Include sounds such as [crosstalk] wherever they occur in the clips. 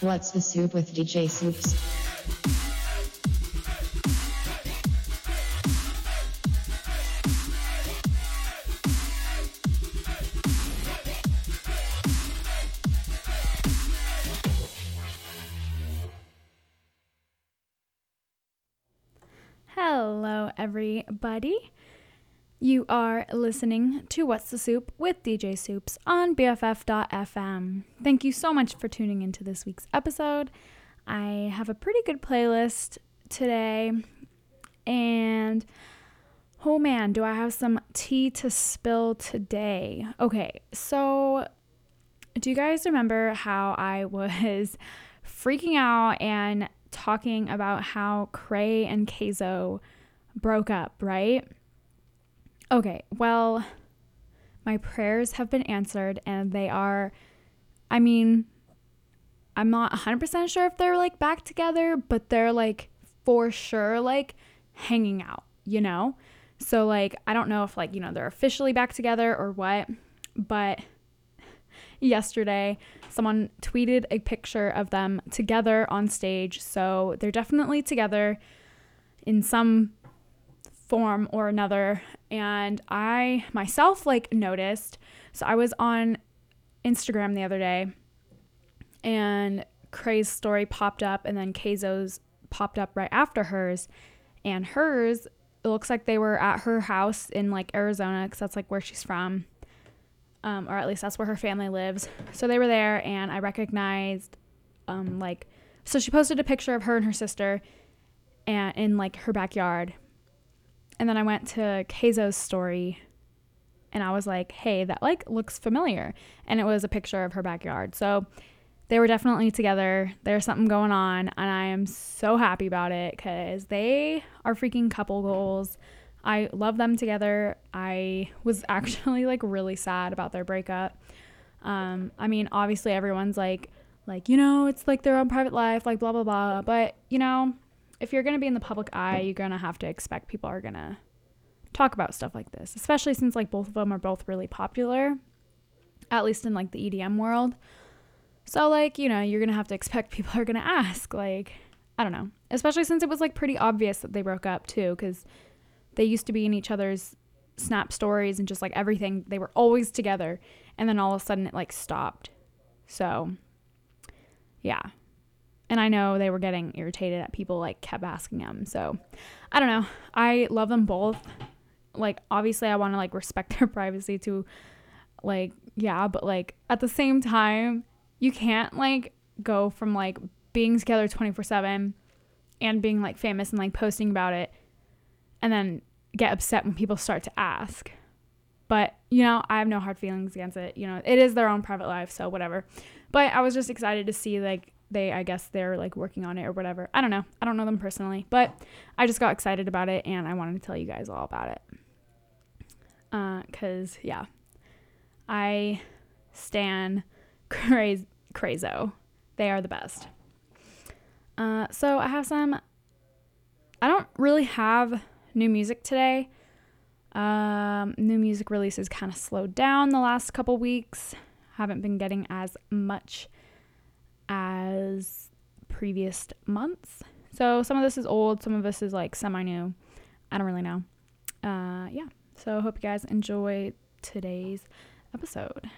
What's the Soup with DJ Soups? Hello, everybody. You are listening to What's the Soup with DJ Soups on BFF.fm. Thank you so much for tuning into this week's episode. I have a pretty good playlist today, and oh man, do I have some tea to spill today? Okay, so do you guys remember how I [laughs] was freaking out and talking about how Cray and Kayzo broke up, right? Okay, well, my prayers have been answered and they are, I mean, I'm not 100% sure if they're like back together, but they're like for sure like hanging out, you know? So, like, I don't know if like, you know, they're officially back together or what, but yesterday someone tweeted a picture of them together on stage. So, they're definitely together in some form or another. And I myself like noticed. So I was on Instagram the other day and Cray's story popped up and then Kayzo's popped up right after hers. And hers, it looks like they were at her house in like Arizona because that's like where she's from. Um, or at least that's where her family lives. So they were there and I recognized um, like so she posted a picture of her and her sister and in like her backyard and then I went to Kayzo's story and I was like, hey, that like looks familiar. And it was a picture of her backyard. So they were definitely together. There's something going on. And I am so happy about it because they are freaking couple goals. I love them together. I was [laughs] actually like really sad about their breakup. Um, I mean, obviously everyone's like, like, you know, it's like their own private life, like blah, blah, blah. But, you know, if you're going to be in the public eye, you're going to have to expect people are going to talk about stuff like this, especially since like both of them are both really popular, at least in like the EDM world. So like, you know, you're going to have to expect [laughs] people are going to ask like I don't know, especially since it was like pretty obvious that they broke up too cuz they used to be in each other's snap stories and just like everything. They were always together and then all of a sudden it like stopped. So yeah, and I know they were getting irritated at people like kept asking them. So I don't know. I love them both. Like obviously I want to like respect [laughs] their privacy too. Like yeah, but like at the same time, you can't like go from like being together 24/7 and being like famous and like posting about it and then get upset when people start to ask. But, you know, I have no hard feelings against it. You know, it is their own private life, so whatever. But I was just excited to see like they I guess they're like working on it or whatever. I don't know. I don't know them personally, but I just got excited about it and I wanted to tell you guys all about it. Uh, cause yeah, I stan [laughs] crazy crazo. They are the best. Uh, so I have some. I don't really have new music today. Um, new music releases kind of slowed down the last couple weeks. Haven't been getting as much as previous months. So some of this is old, some of this is like semi new. I don't really know. Uh, yeah. So hope you guys enjoy today's episode.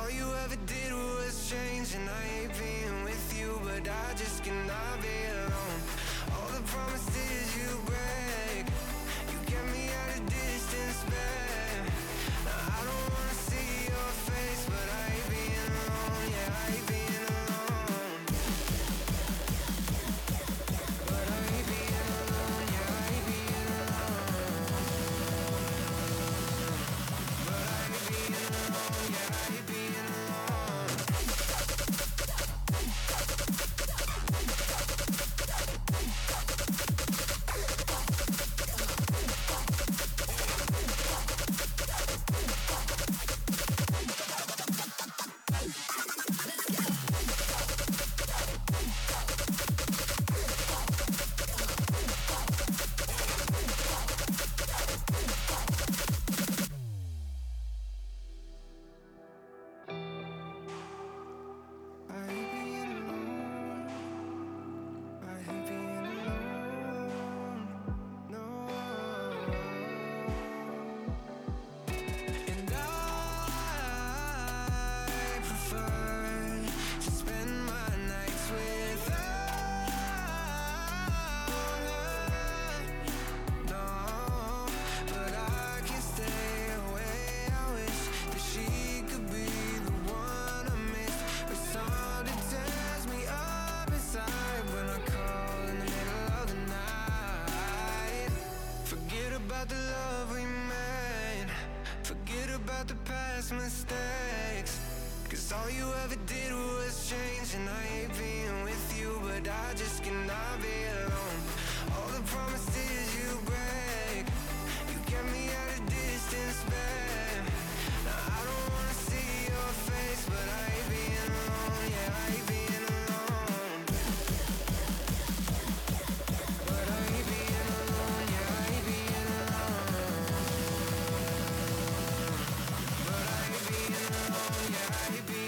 all you ever did was change And I hate being with you But I just cannot be alone. All the promises you break You get me at a distance, babe Now I don't wanna see your face But I hate being alone, yeah, I hate being alone. But I hate being alone, yeah, I hate being alone. But I hate being alone, yeah, I hate being alone All you ever did was change And I hate being with you But I just cannot be alone. All the promises you break You get me at a distance, babe. Now I don't wanna see your face But I hate being alone Yeah, I hate being alone. But I hate being alone Yeah, I hate being alone. But I hate being alone Yeah, I hate being alone.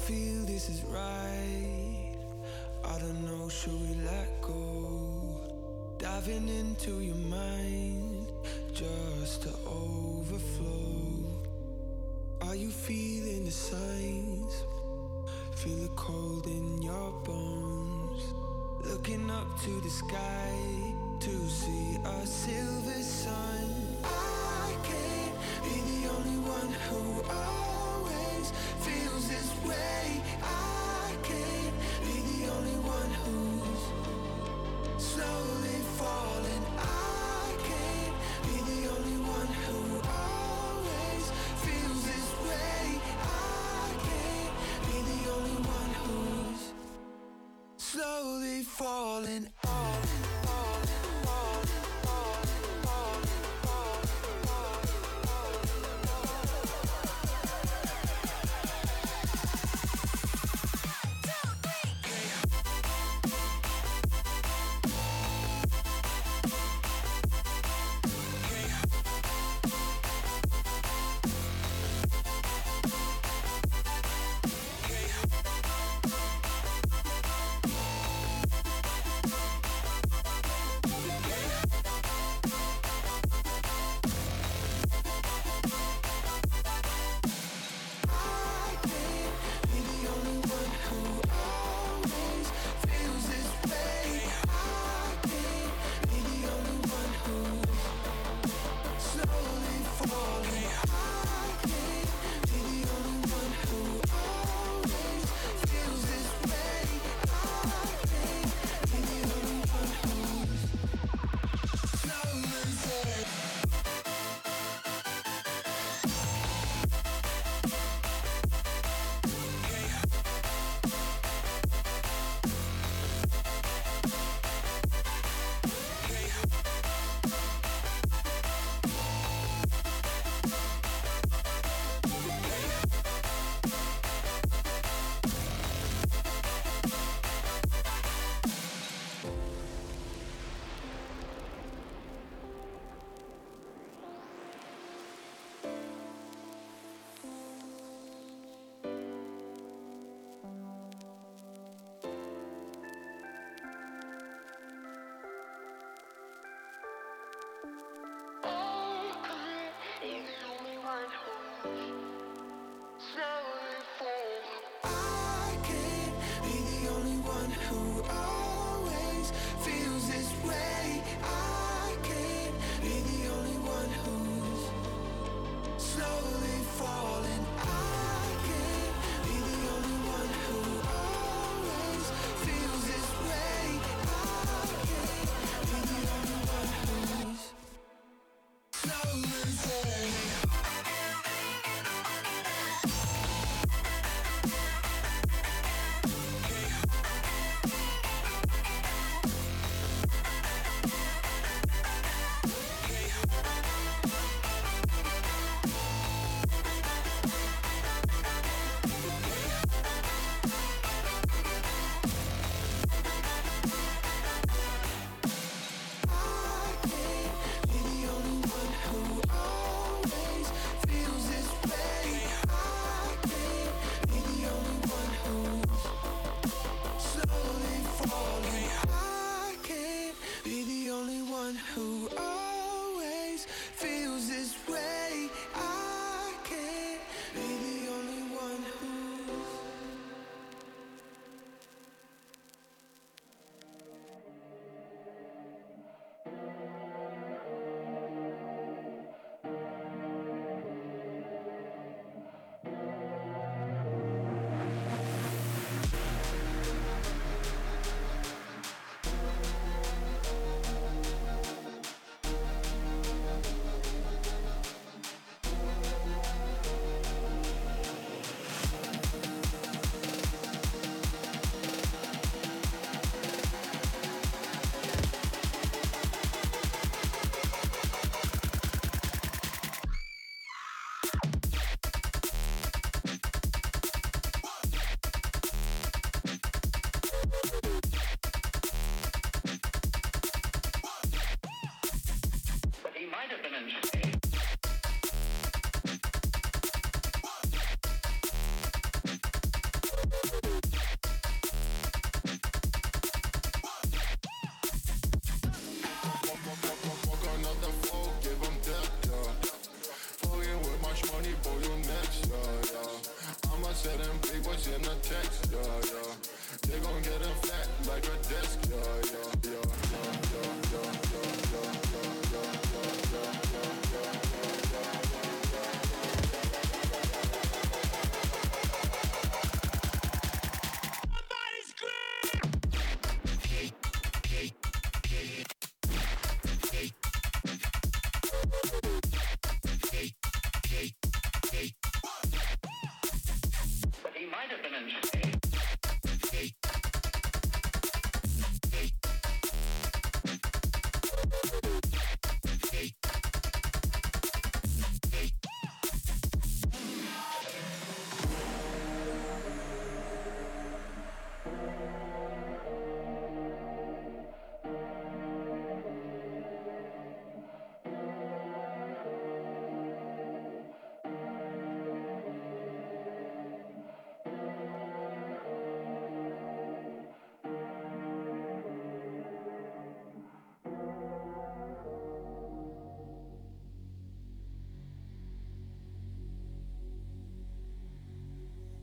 Feel this is right. I don't know, should we let go? Diving into your mind just to overflow. Are you feeling the signs? Feel the cold in your bones. Looking up to the sky to see a silver sun.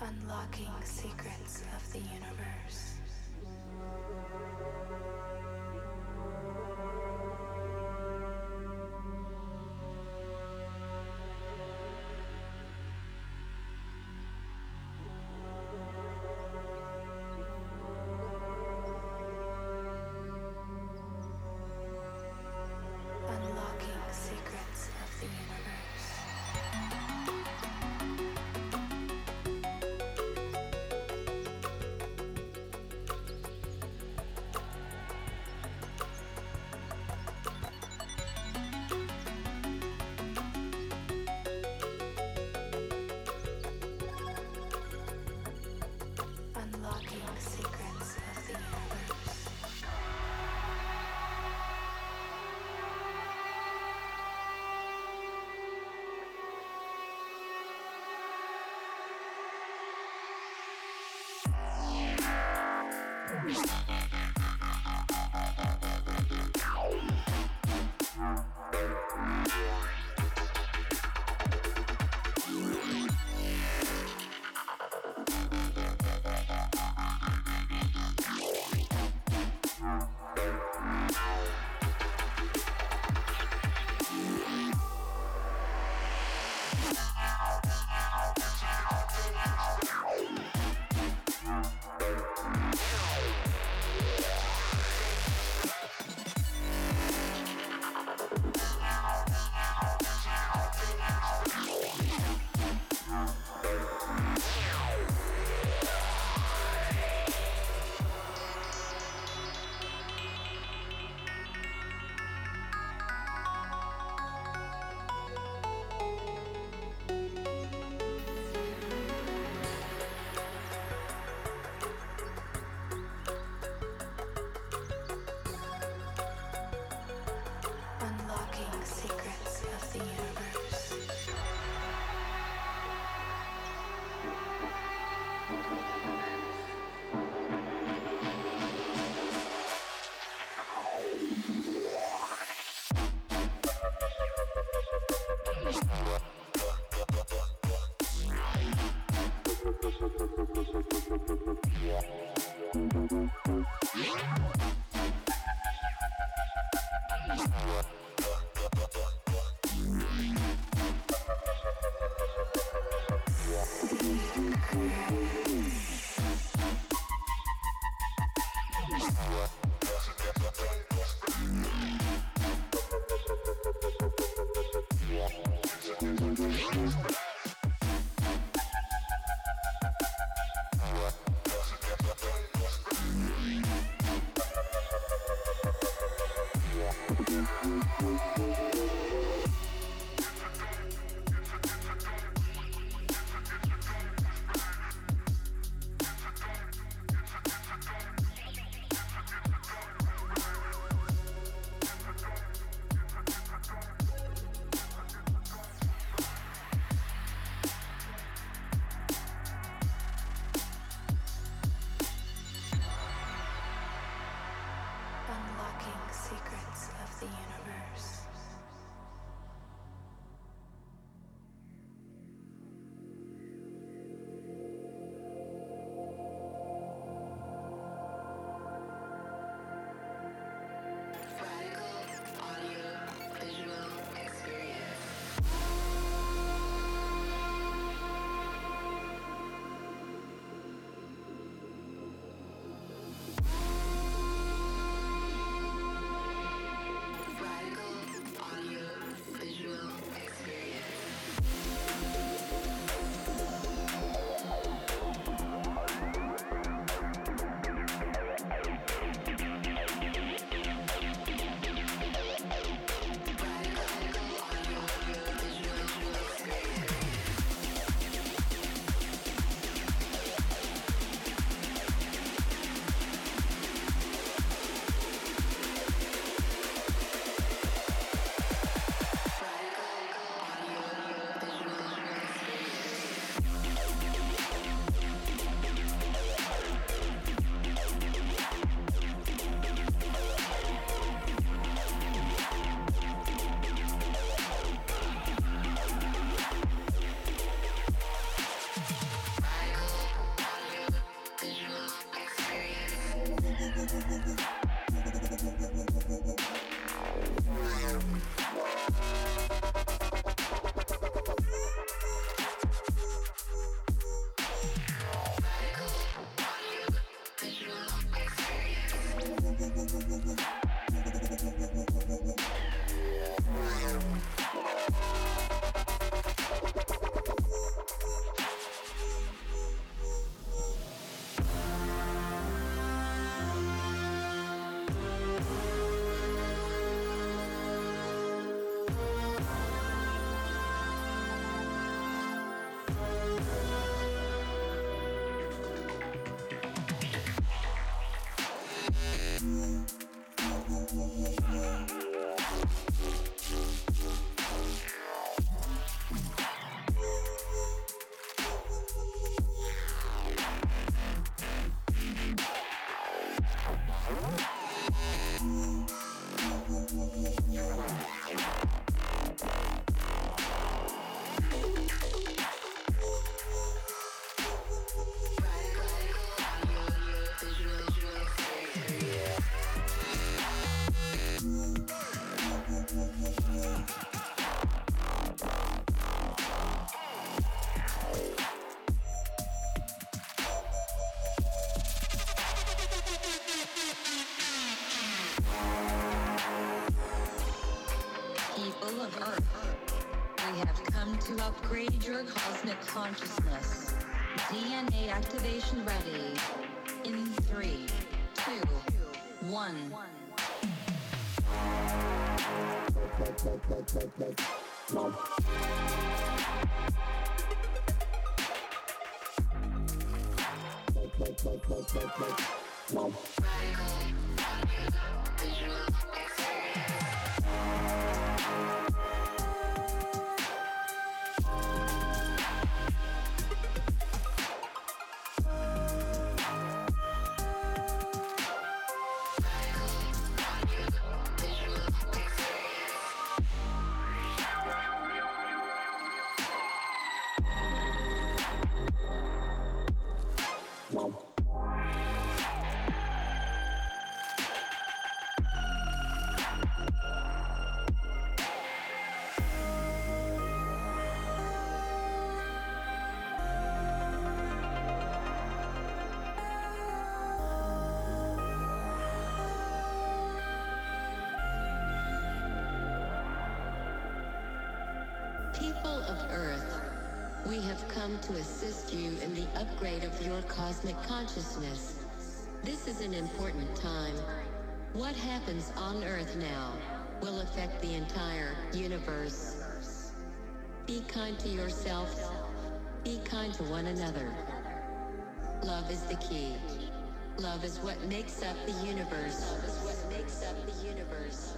Unlocking secrets of the universe. Unlocking upgrade your cosmic consciousness. DNA activation ready. In three, two, one. People upgrade of your cosmic consciousness. This is an important time. What happens on Earth now will affect the entire universe. Be kind to yourself. Be kind to one another. Love is the key. Love is what makes up the universe. Love is what makes up the universe.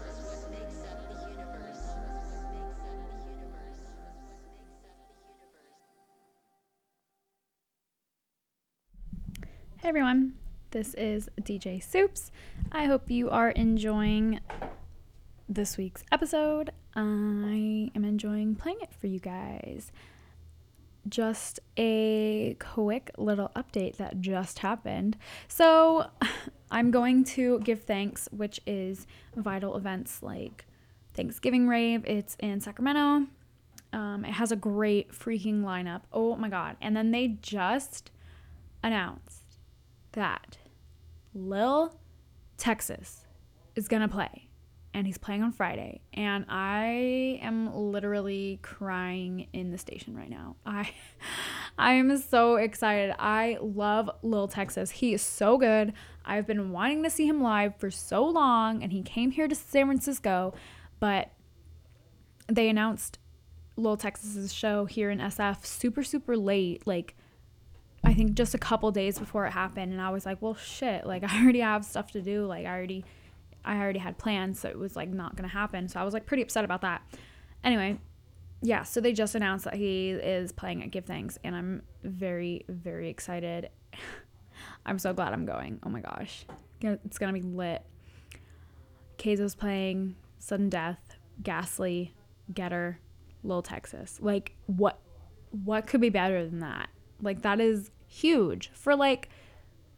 Everyone, this is DJ Soups. I hope you are enjoying this week's episode. I am enjoying playing it for you guys. Just a quick little update that just happened. So, [laughs] I'm going to give thanks, which is vital events like Thanksgiving Rave. It's in Sacramento. Um, it has a great freaking lineup. Oh my god. And then they just announced that Lil Texas is gonna play, and he's playing on Friday. And I am literally crying in the station right now. [laughs] I, I am so excited. I love Lil Texas. He is so good. I've been wanting to see him live for so long, and he came here to San Francisco, but they announced Lil Texas's show here in SF super super late, like I think just a couple days before it happened and I was like, well shit, like [laughs] I already have stuff to do, like I already I already had plans, so it was like not to happen. So I was like pretty upset about that. Anyway, yeah, so they just announced that he is playing at Give Thanks and I'm very very excited. [laughs] I'm so glad I'm going. Oh my gosh. It's to be lit. Kayzo's playing Sudden Death, Ghastly, Getter, Lil Texas. Like what what could be better than that? Like that is huge for like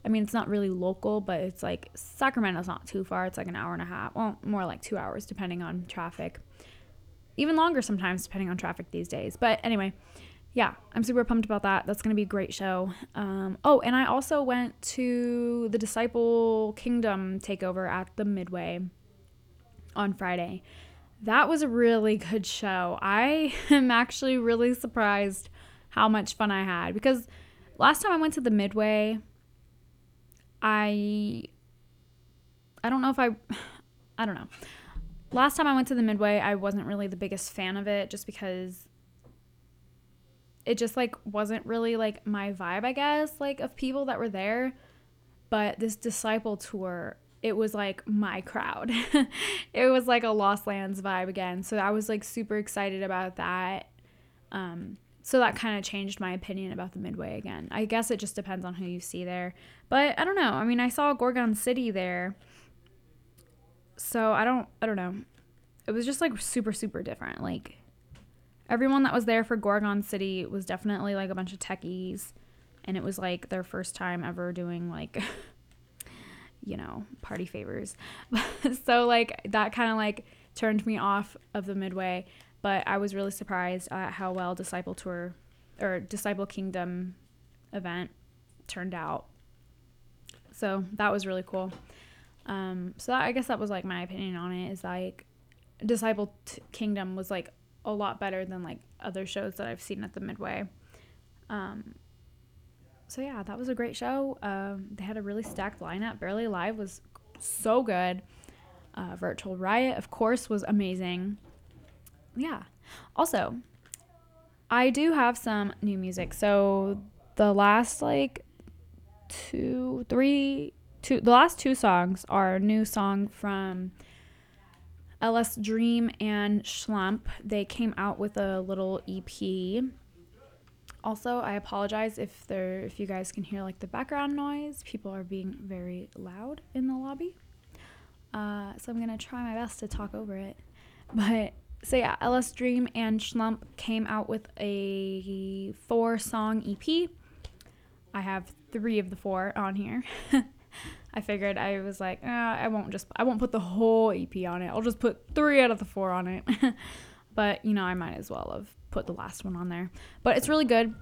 I mean it's not really local, but it's like Sacramento's not too far. It's like an hour and a half. Well, more like 2 hours depending on traffic. Even longer sometimes depending on traffic these days. But anyway, yeah, I'm super pumped about that. That's going to be a great show. Um, oh, and I also went to the Disciple Kingdom takeover at the Midway on Friday. That was a really good show. I [laughs] am actually really surprised how much fun I had because last time I went to the Midway, I I don't know if I [sighs] I don't know. Last time I went to the Midway, I wasn't really the biggest fan of it just because it just like wasn't really like my vibe, I guess, like of people that were there. But this disciple tour, it was like my crowd. [laughs] it was like a Lost Lands vibe again. So I was like super excited about that. Um, so that kind of changed my opinion about the Midway again. I guess it just depends on who you see there. But I don't know. I mean, I saw Gorgon City there. So I don't I don't know. It was just like super super different. Like everyone that was there for Gorgon City was definitely like a bunch of techies and it was like their first time ever doing like [laughs] you know, party favors. [laughs] so like that kind of like turned me off of the midway, but I was really surprised at how well Disciple Tour or Disciple Kingdom event turned out. So that was really cool. Um, so that, I guess that was like my opinion on it is like Disciple T- Kingdom was like a lot better than like other shows that I've seen at the Midway. Um, so yeah, that was a great show. Um, they had a really stacked lineup. Barely Alive was so good. Uh, Virtual Riot, of course, was amazing. Yeah. Also, I do have some new music. So the last like two, three, two, the last two songs are a new song from LS Dream and Shlump. They came out with a little EP. Also, I apologize if there if you guys can hear like the background noise. People are being very loud in the lobby. Uh, so I'm gonna try my best to talk over it. [laughs] But so yeah, LS Dream and Shlump came out with a four song EP. I have three of the four on here. [laughs] I figured I was like, uh, I won't just I won't put the whole EP on it. I'll just put three out of the four on it. [laughs] but you know, I might as well have put the last one on there. But it's really good.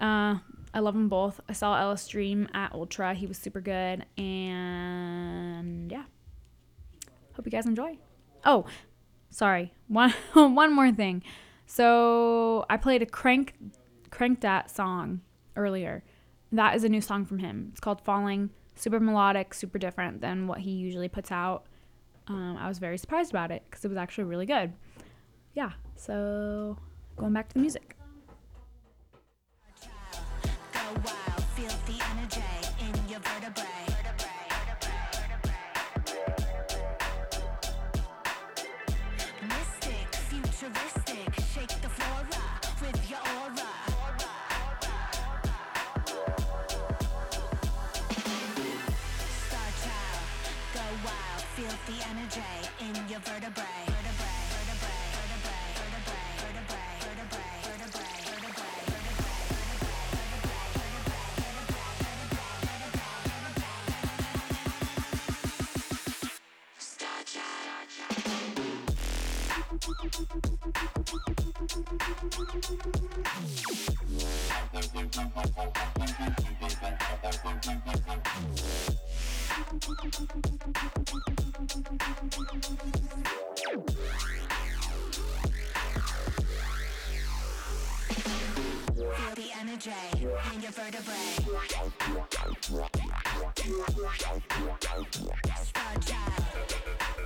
Uh, I love them both. I saw LS Dream at Ultra. He was super good, and yeah. Hope you guys enjoy. Oh, sorry. [laughs] One one more thing. So I played a crank Crankdat song earlier. That is a new song from him. It's called Falling. Super melodic, super different than what he usually puts out. Um, I was very surprised about it because it was actually really good. Yeah. So going back to the music. Futuristic, shake the flora with your aura. Star child, go wild, feel the energy in your vertebrae. The in vertebrae. Star child.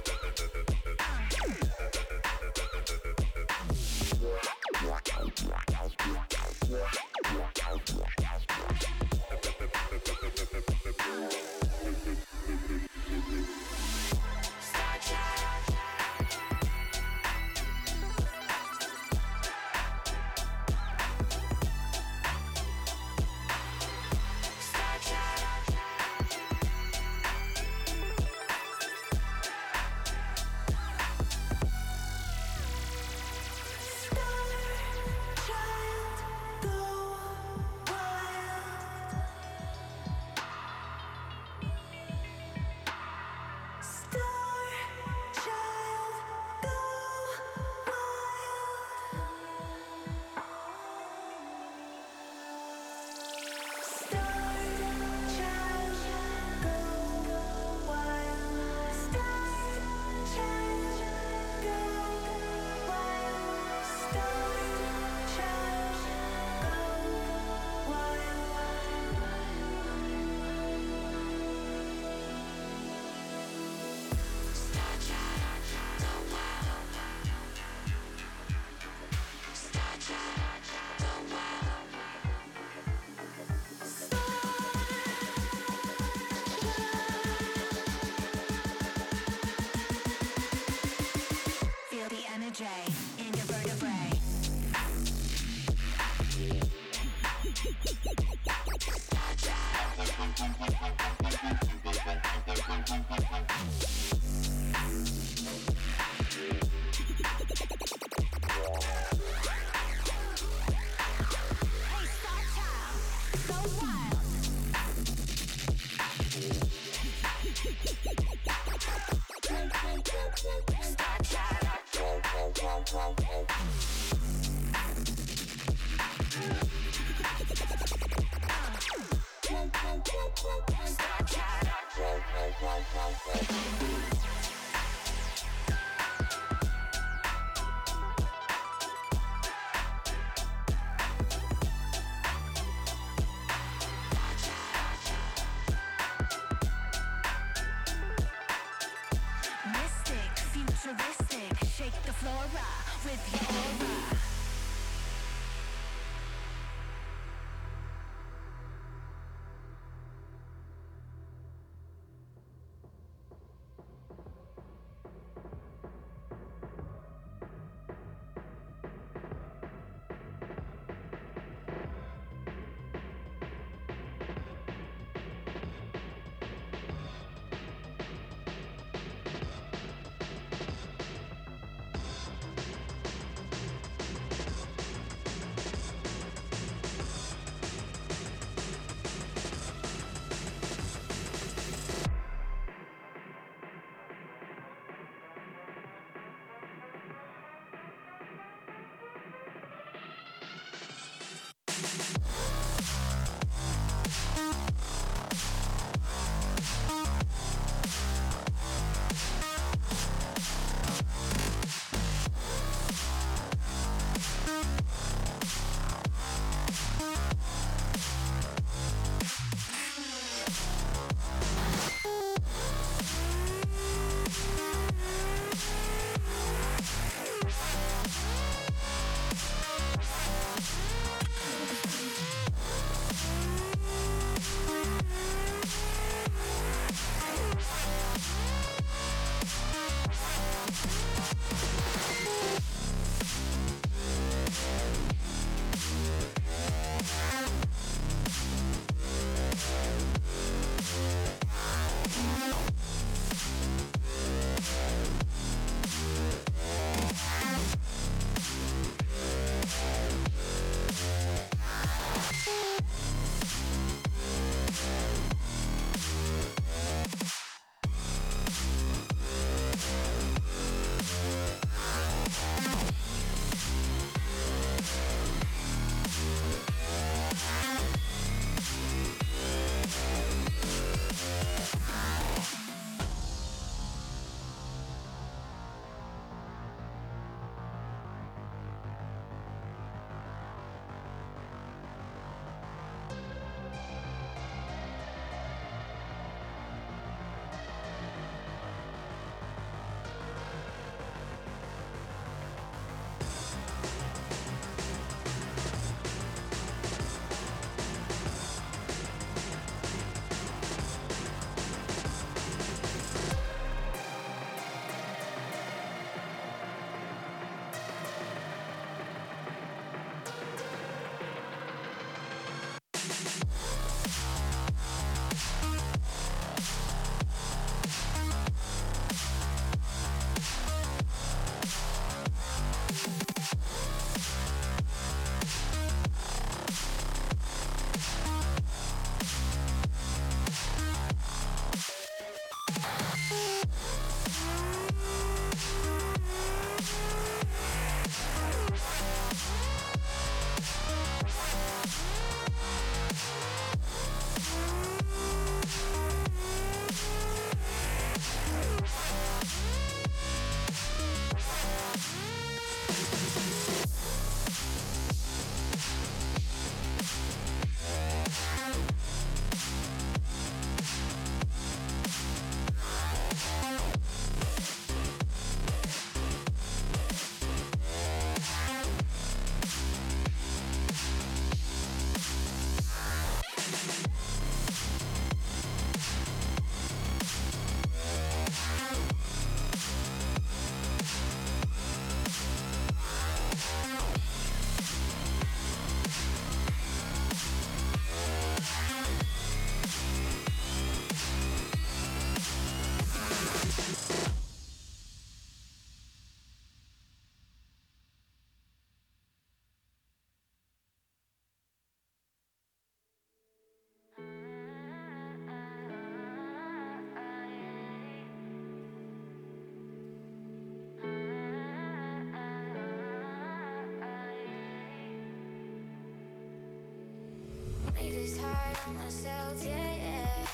me myself, yeah, yeah.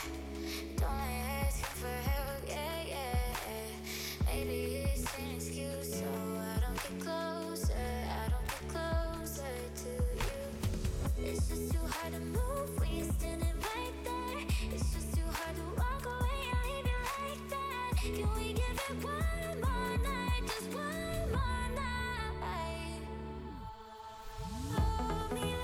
Don't for help, yeah, yeah. Maybe it's an excuse, so I don't get closer, I don't get closer to you. It's just too hard to move when you're standing right there. It's just too hard to walk away and leave you like that. Can we give it one more night, just one more night? Hold me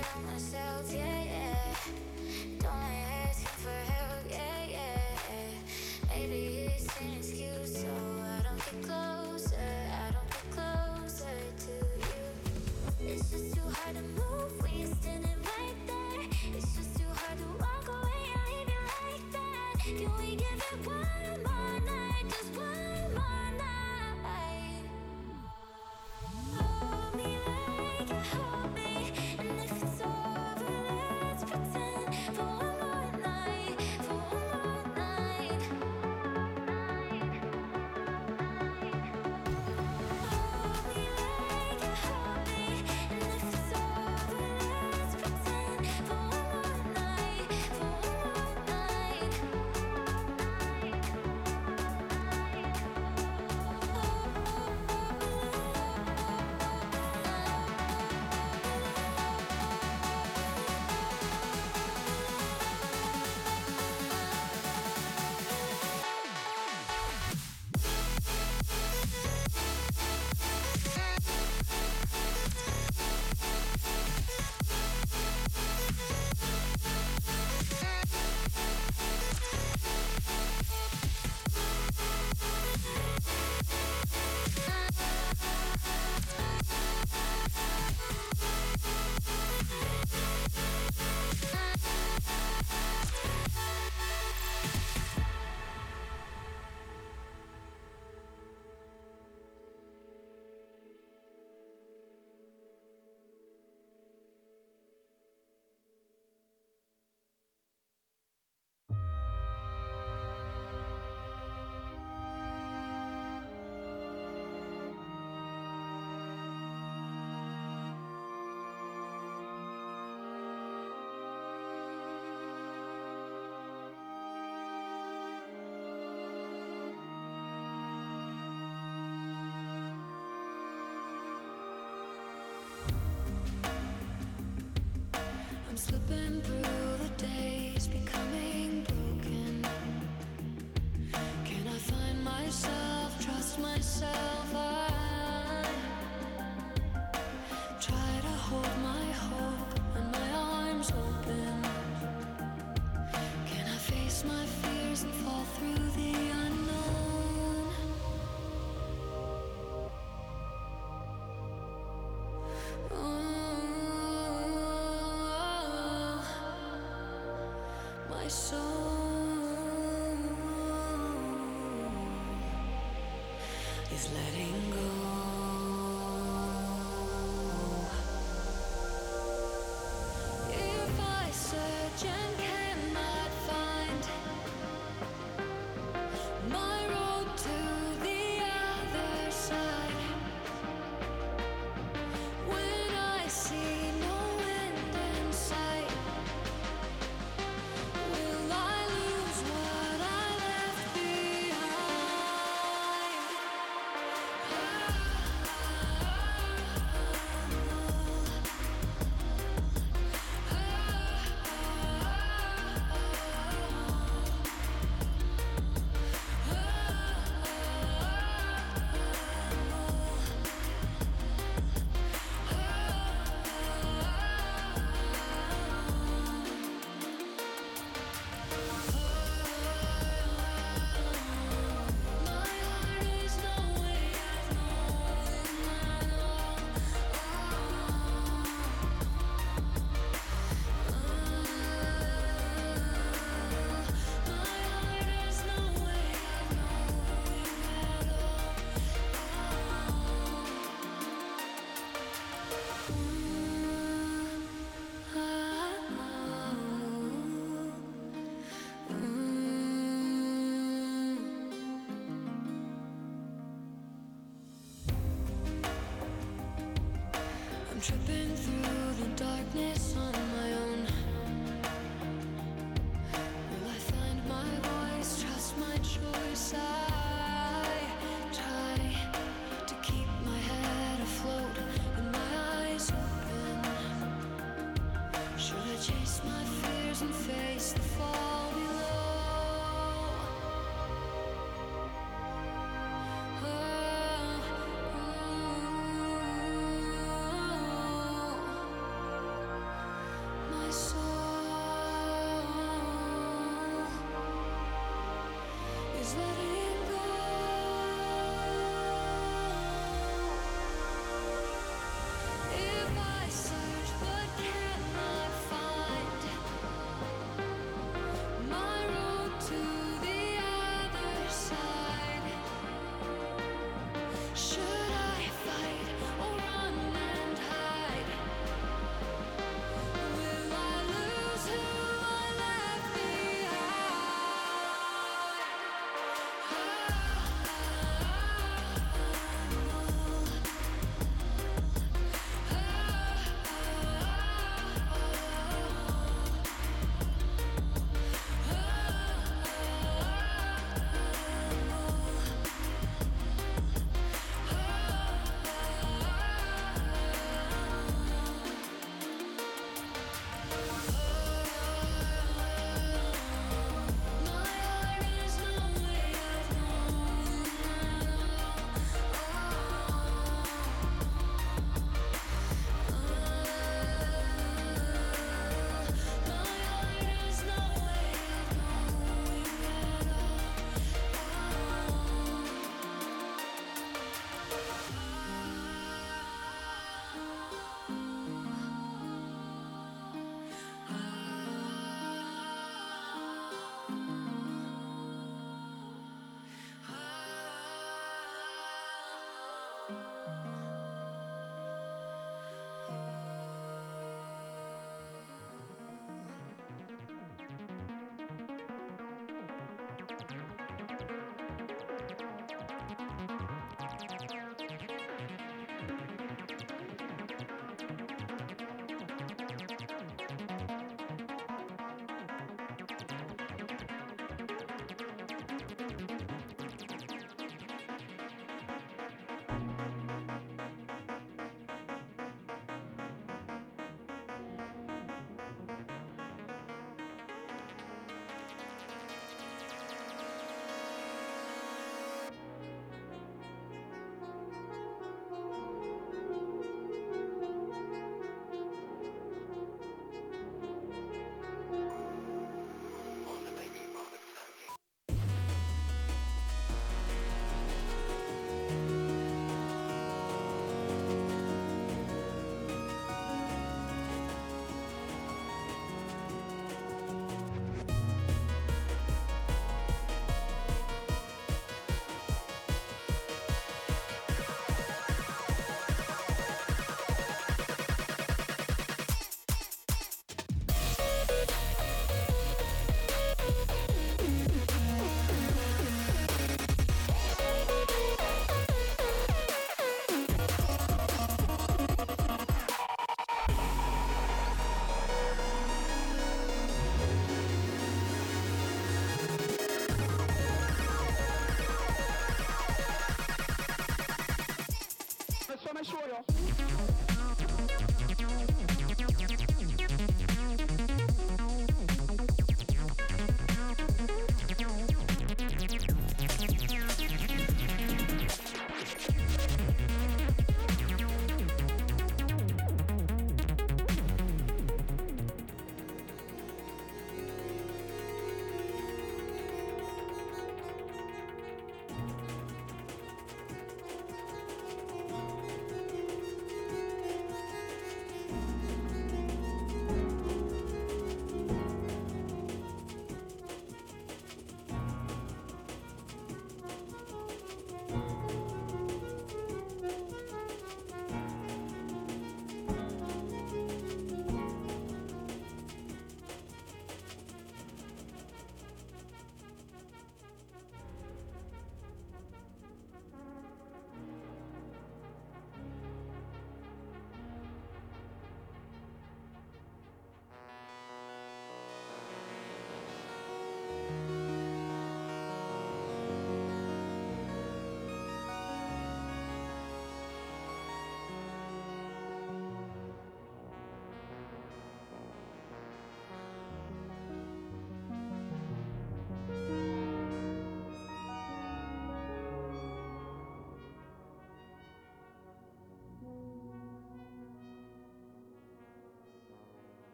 myself, yeah. Is letting go.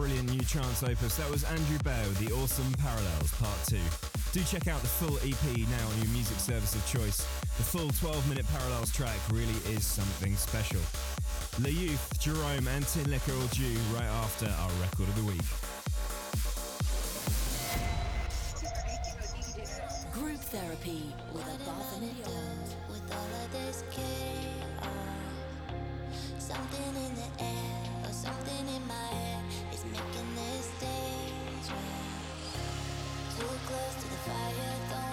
brilliant new trance opus. That was Andrew Bow, The Awesome Parallels, Part 2. Do check out the full EP now on your music service of choice. The full 12 minute Parallels track really is something special. Le Youth, Jerome, and Tinlicker all due right after our record of the week. Group therapy with above and beyond. With all of this chaos, something in the air. Something in my head is making this. Too close to the fire,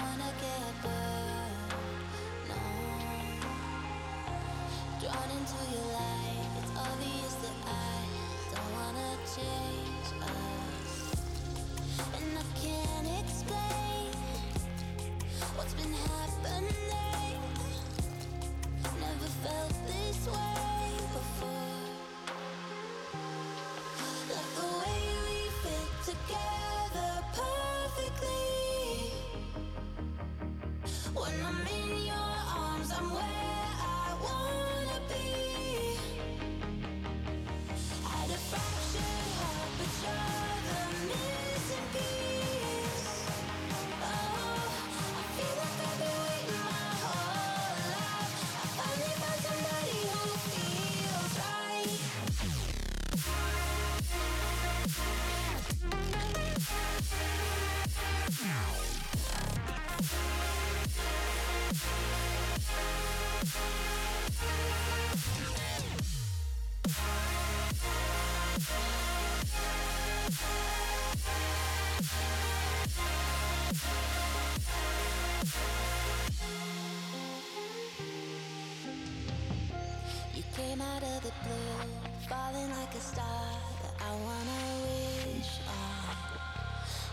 came out of the blue, falling like a star that I wanna wish on.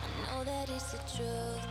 I know that it's the truth.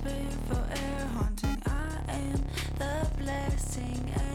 For air haunting. I am the blessing.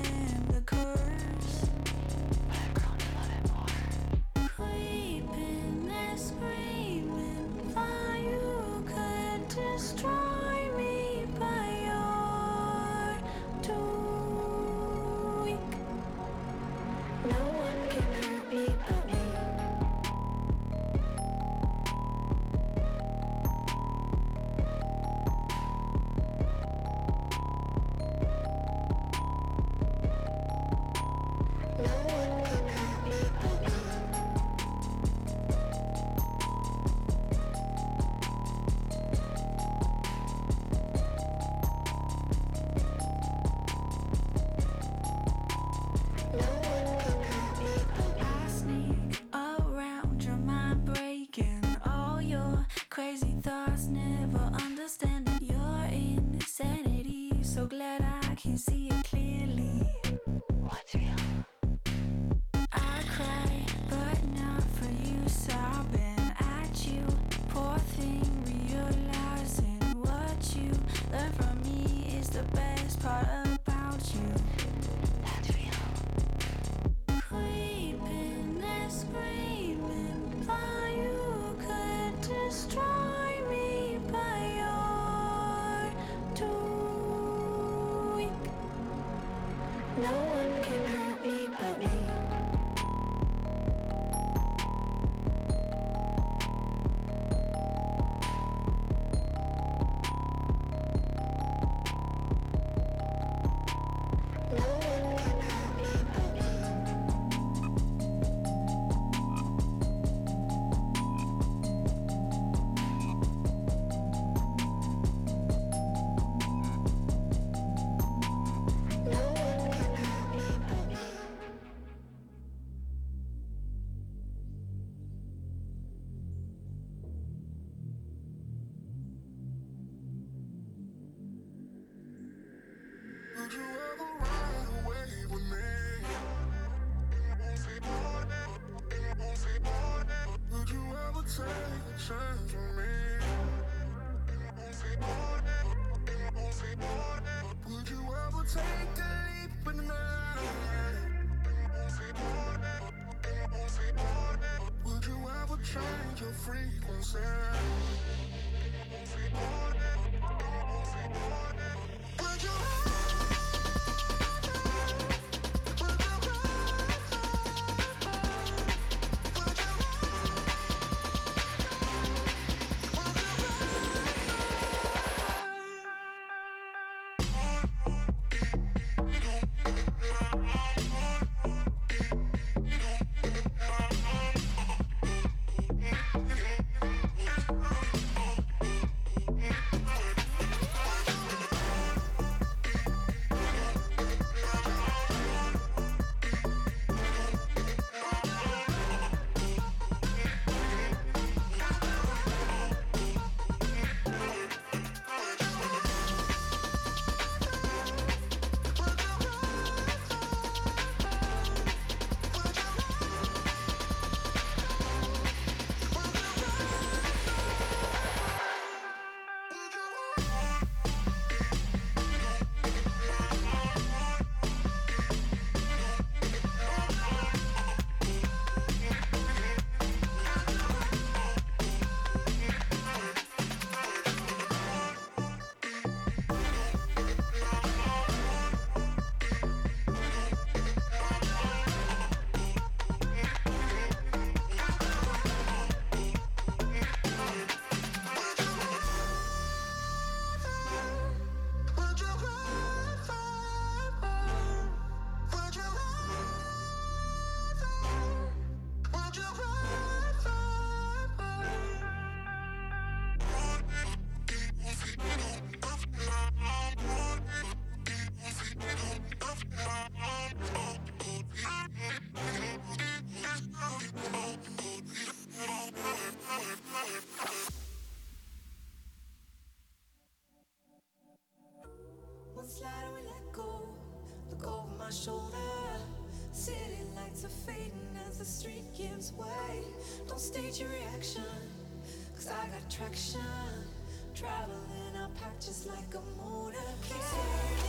Thank you. Don't stage your reaction, cause I got traction. Traveling I hot just like a motorcade.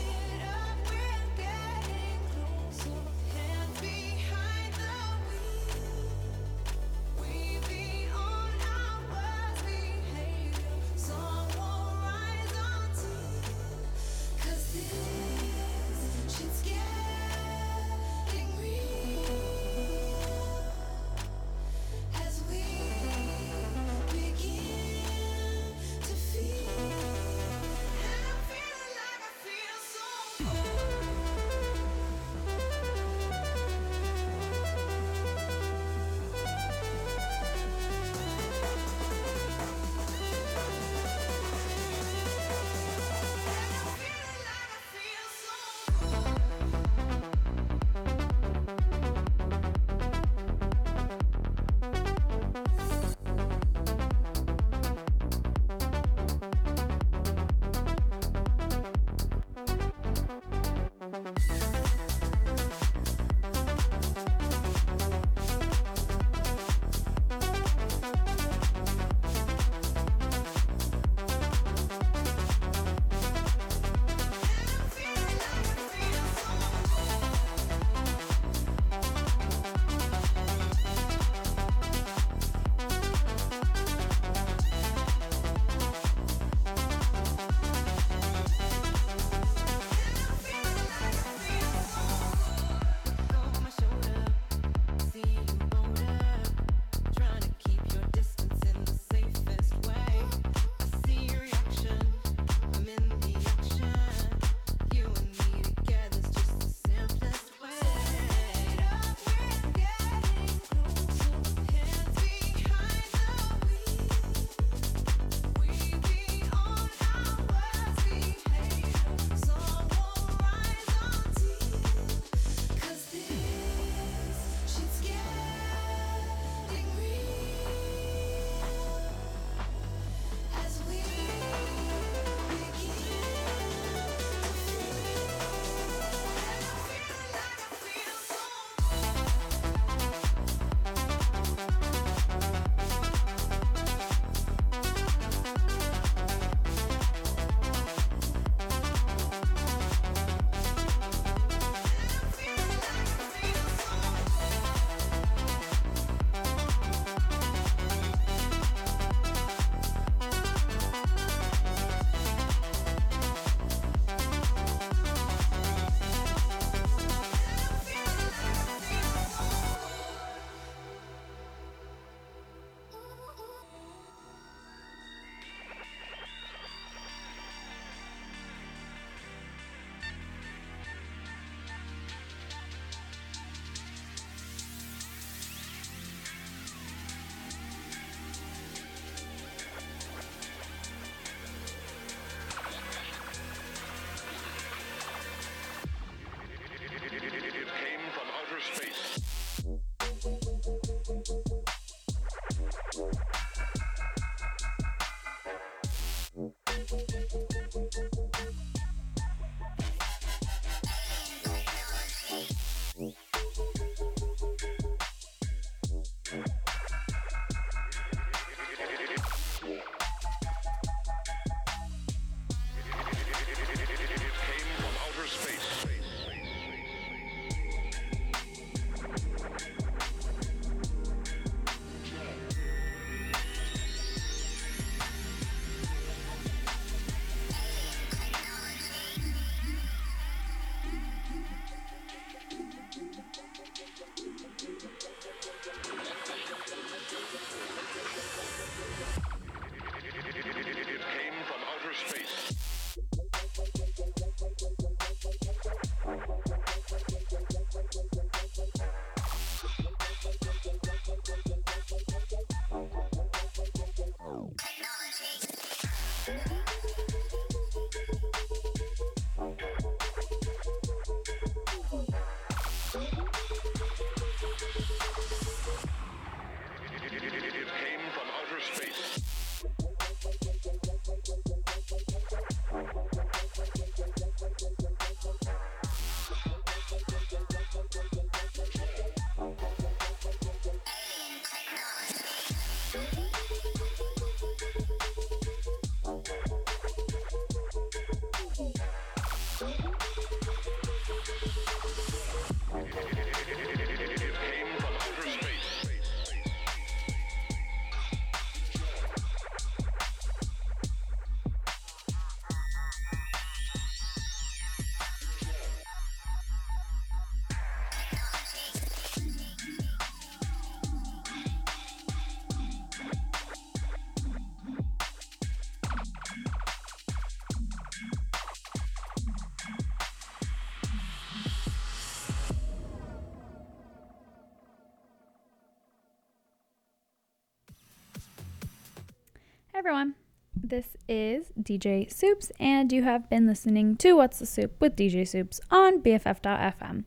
Everyone. This is DJ Soups, and you have been listening to What's the Soup with DJ Soups on BFF.fm.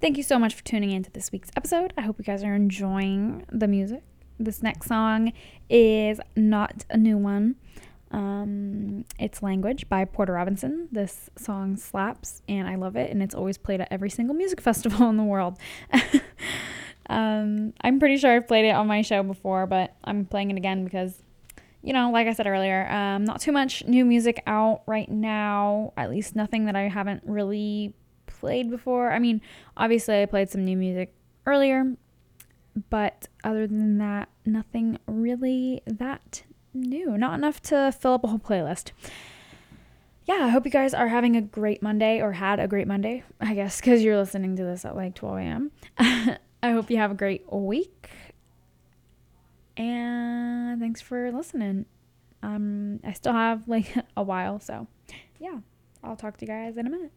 Thank you so much for tuning in to this week's episode. I hope you guys are enjoying the music. This next song is not a new one. Um, it's Language by Porter Robinson. This song slaps, and I love it, and it's always played at every single music [laughs] festival in the world. [laughs] um, I'm pretty sure I've played it on my show before, but I'm playing it again because you know, like I said earlier, um, not too much new music out right now. At least nothing that I haven't really played before. I mean, obviously, I played some new music earlier, but other than that, nothing really that new. Not enough to fill up a whole playlist. Yeah, I hope you guys are having a great Monday or had a great Monday, I guess, because you're listening to this at like 12 a.m. [laughs] I hope you have a great week and thanks for listening. Um, I still have like [laughs] a while, so yeah, I'll talk to you guys in a minute.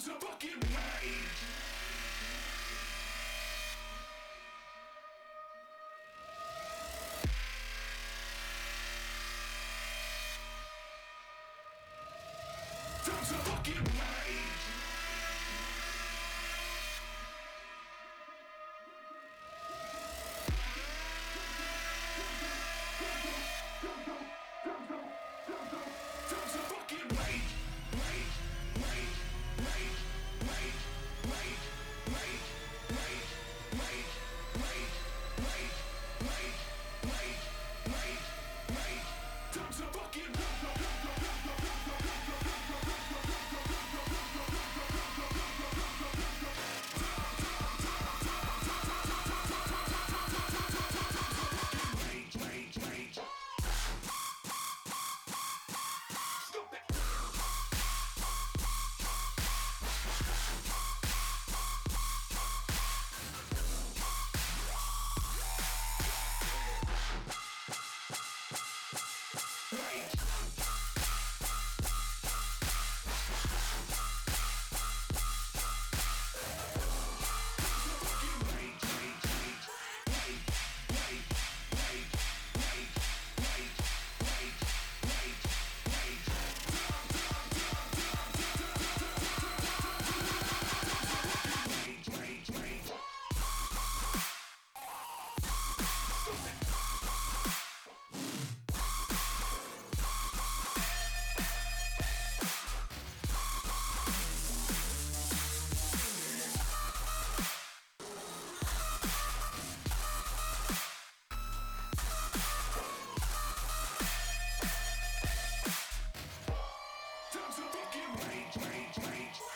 To fucking Break. strange, strange, strange.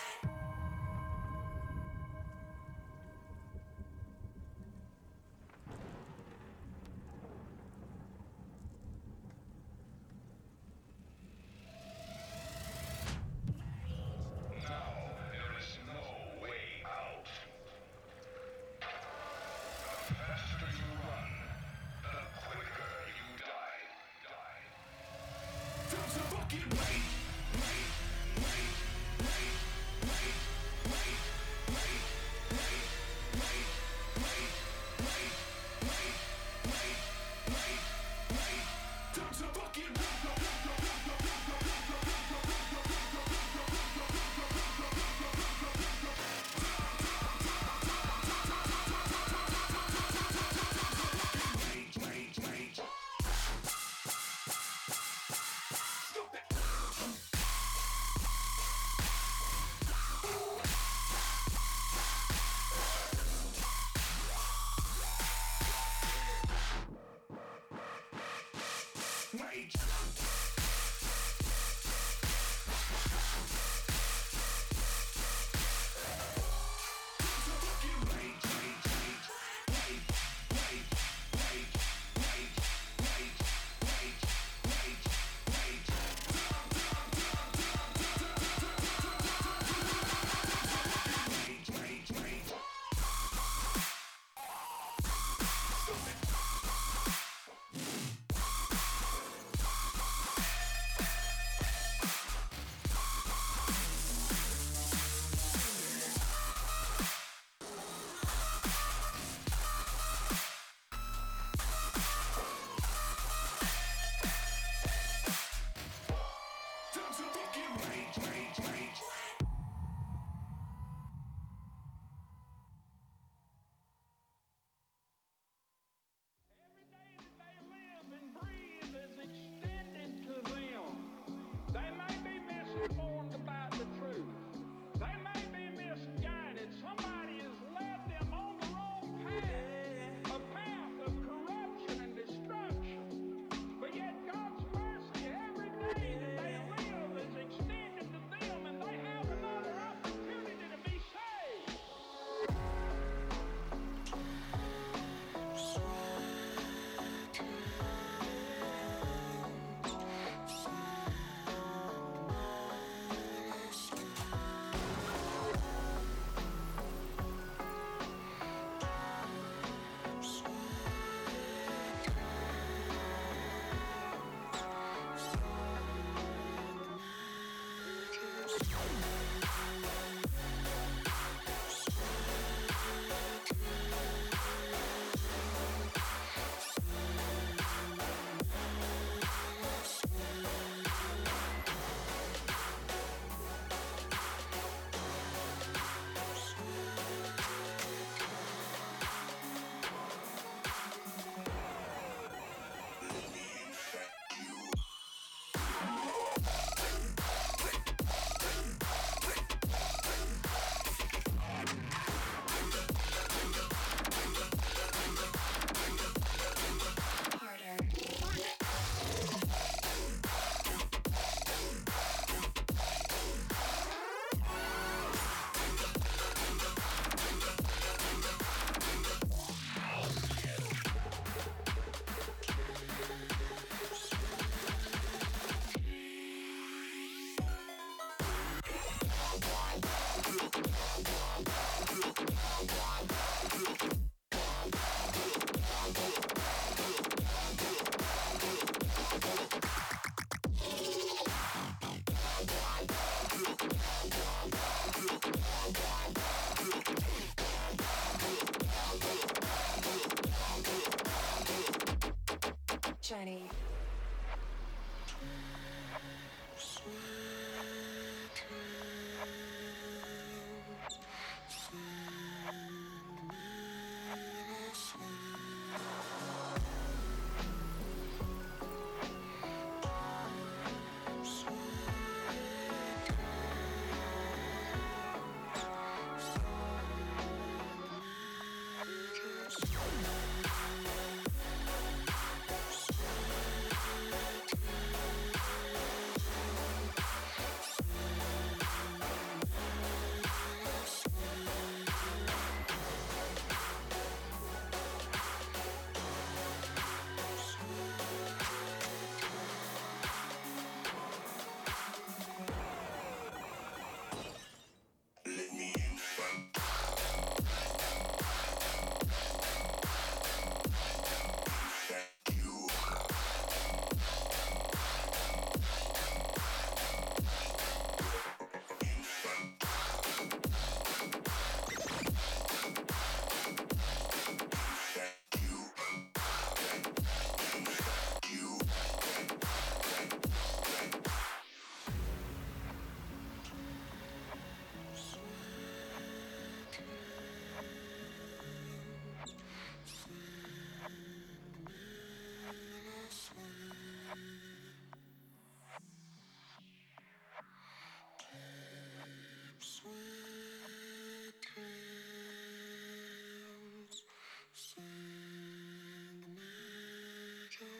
rage.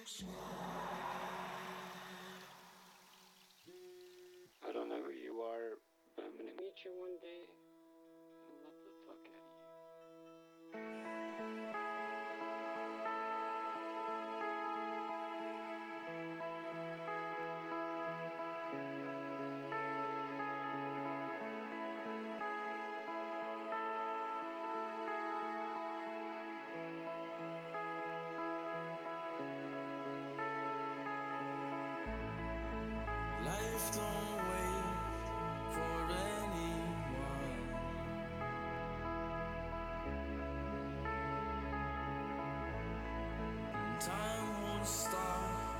I time won't stop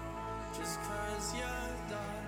just cause you're done.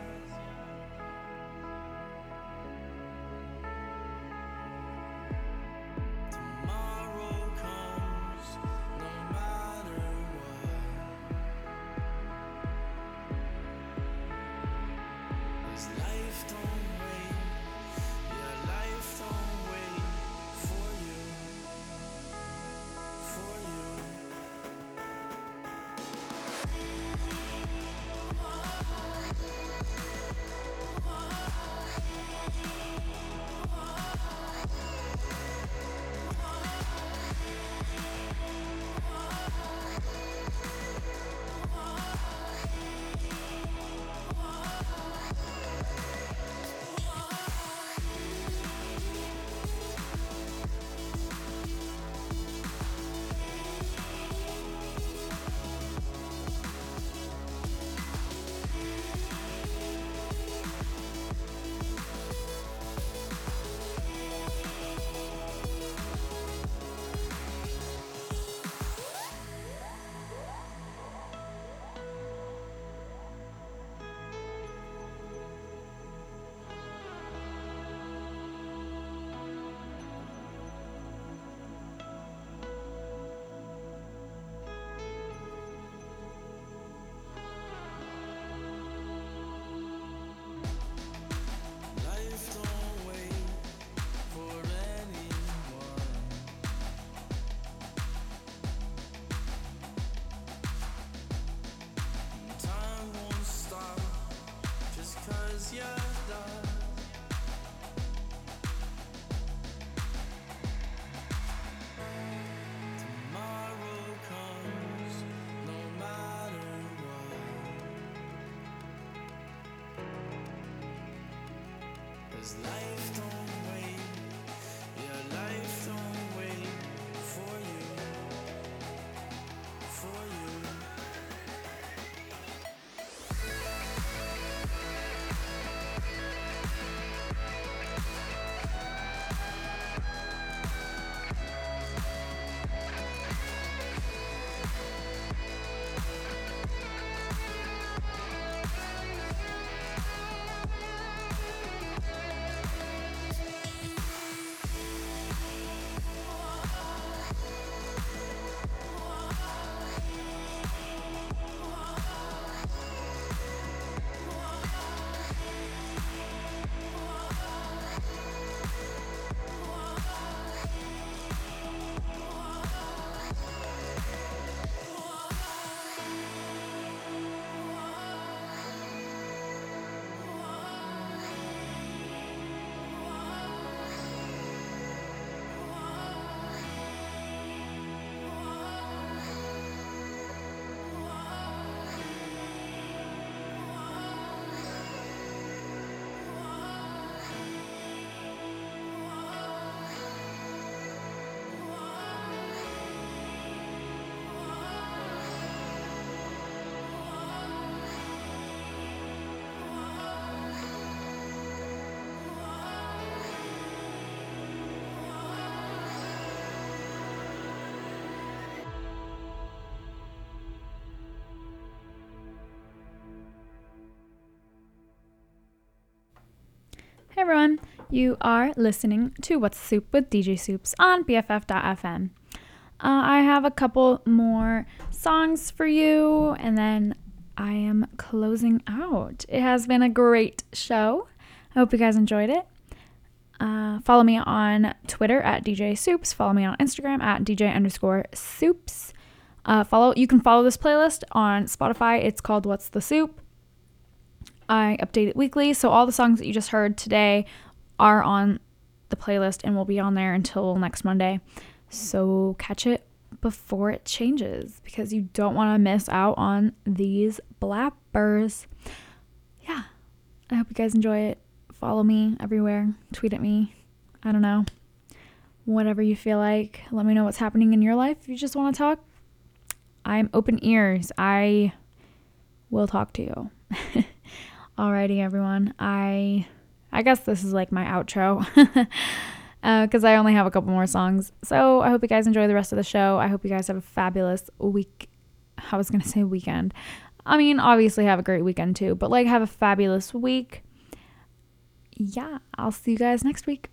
Cause life don't everyone, you are listening to What's the Soup with DJ Soups on BFF.fm. Uh, I have a couple more songs for you, and then I am closing out. It has been a great show. I hope you guys enjoyed it. Uh, follow me on Twitter at DJ Soups. Follow me on Instagram at DJ underscore Soups. Uh, follow you can follow this playlist on Spotify. It's called What's the Soup. I update it weekly, so all the songs that you just heard today are on the playlist and will be on there until next Monday. So catch it before it changes because you don't want to miss out on these blappers. Yeah. I hope you guys enjoy it. Follow me everywhere. Tweet at me. I don't know. Whatever you feel like. Let me know what's happening in your life. If you just want to talk, I'm open ears. I will talk to you. [laughs] Alrighty, everyone. I I guess this is like my outro [laughs] uh, because I only have a couple more songs. So I hope you guys enjoy the rest of the show. I hope you guys have a fabulous week. I was gonna [laughs] say weekend. I mean, obviously have a great weekend too, but like have a fabulous week. Yeah, I'll see you guys next week.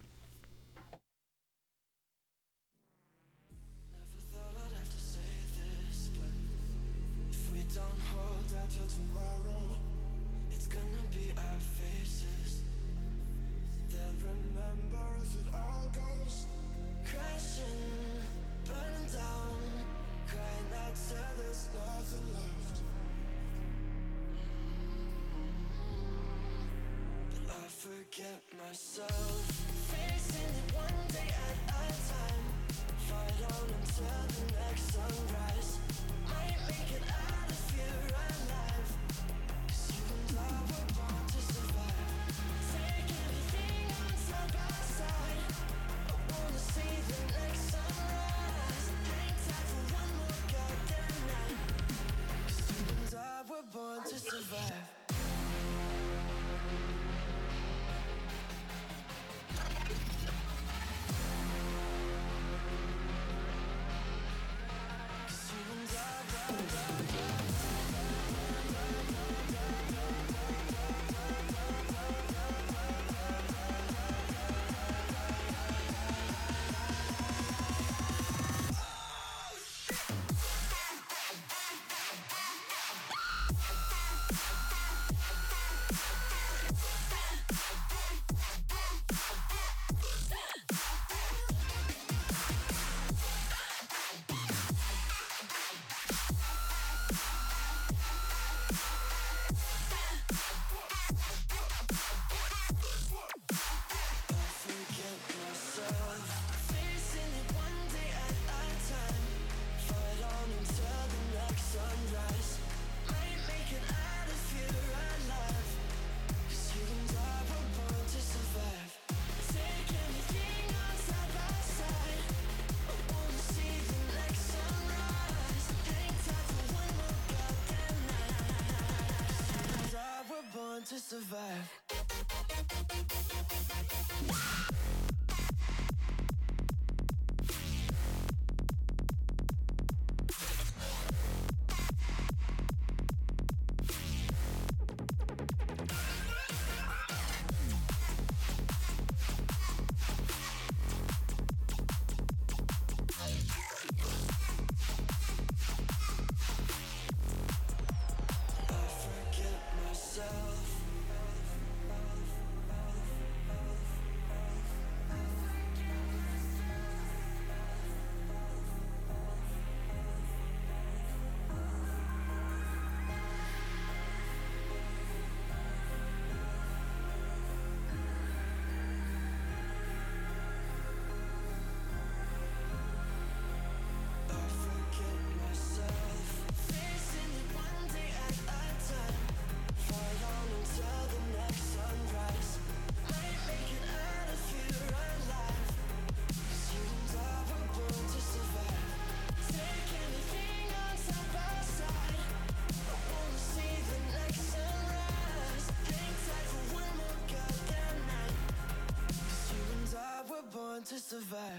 Born to survive.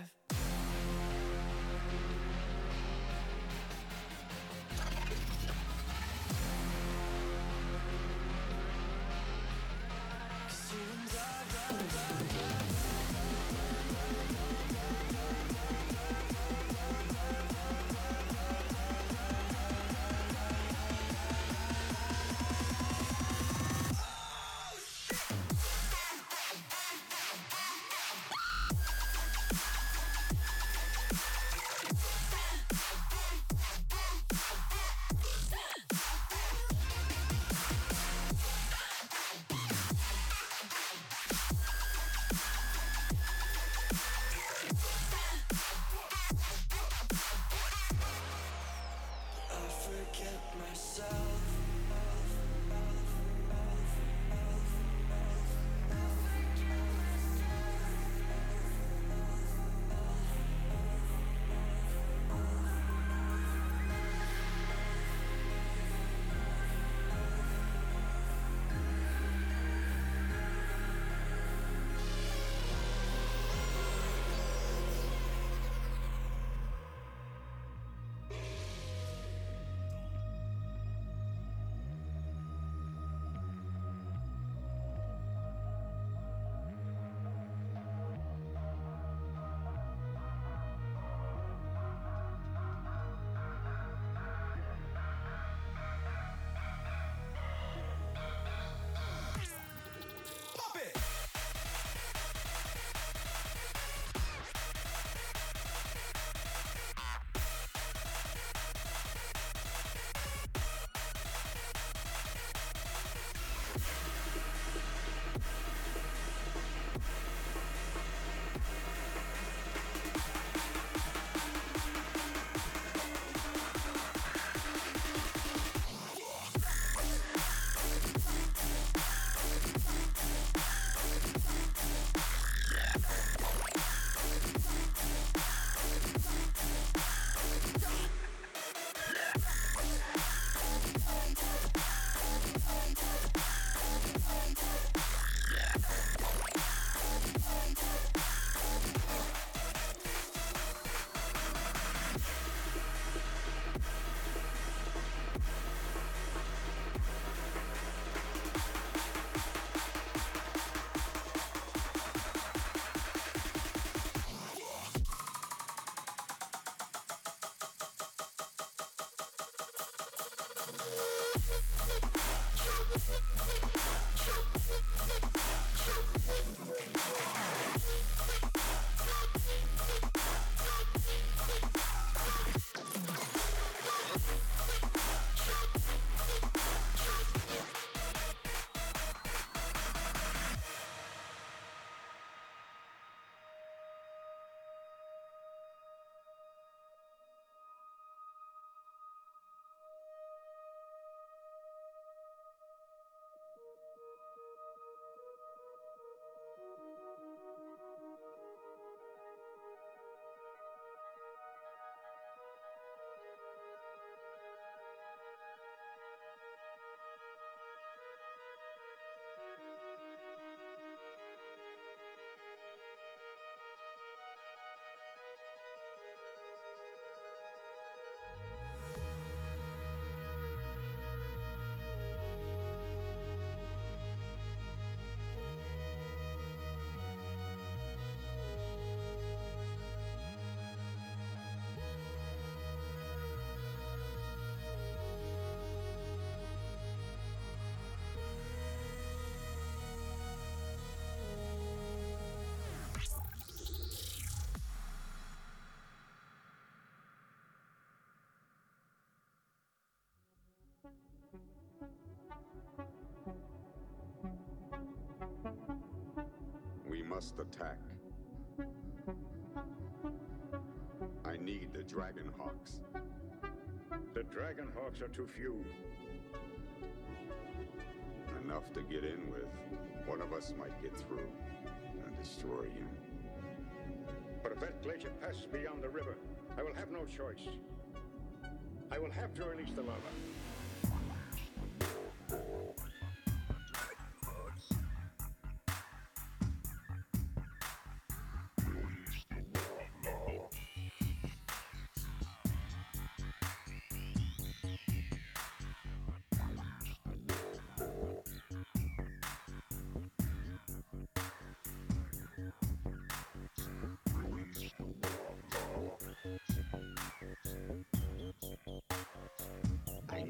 Must attack. I need the Dragon Hawks. The Dragon Hawks are too few. Enough to get in with. One of us might get through and destroy you. But if that glacier passes beyond the river, I will have no choice. I will have to release the lava.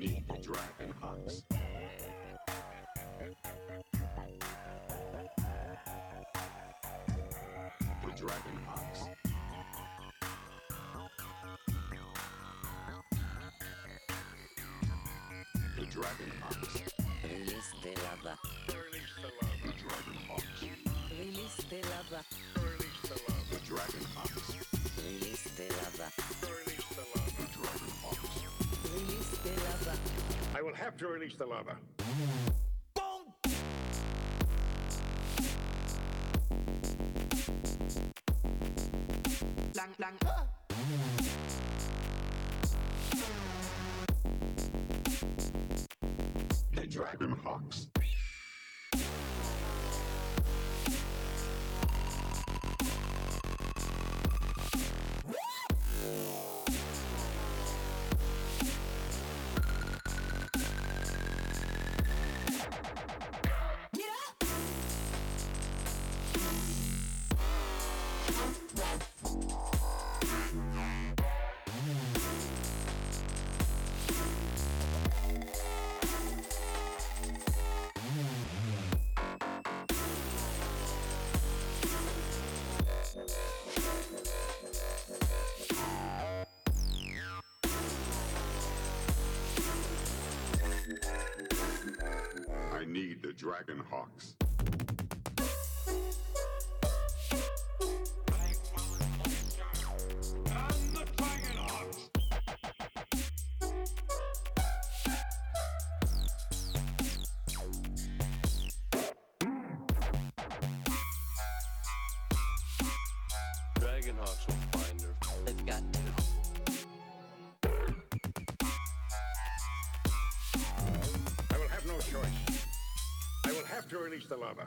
Need the Dragon Hawks. The Dragon Hawks. The Dragon Hawks. Release the lava. Release the lava. The Dragon Hawks. Release the lava. The lava. The Dragon Hawks. Release the lava. I will have to release the lava. Lang, lang, ah. The Dragon Hawks. to release the lava.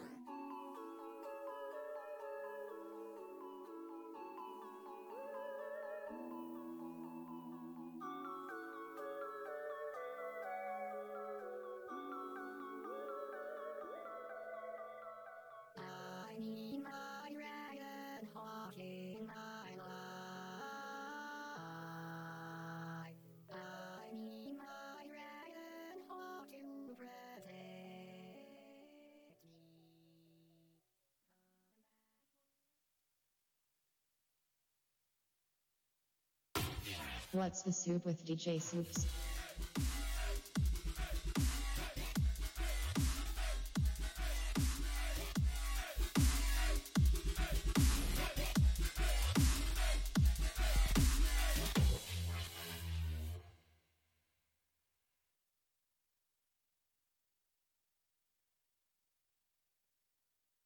What's the soup with DJ Soups?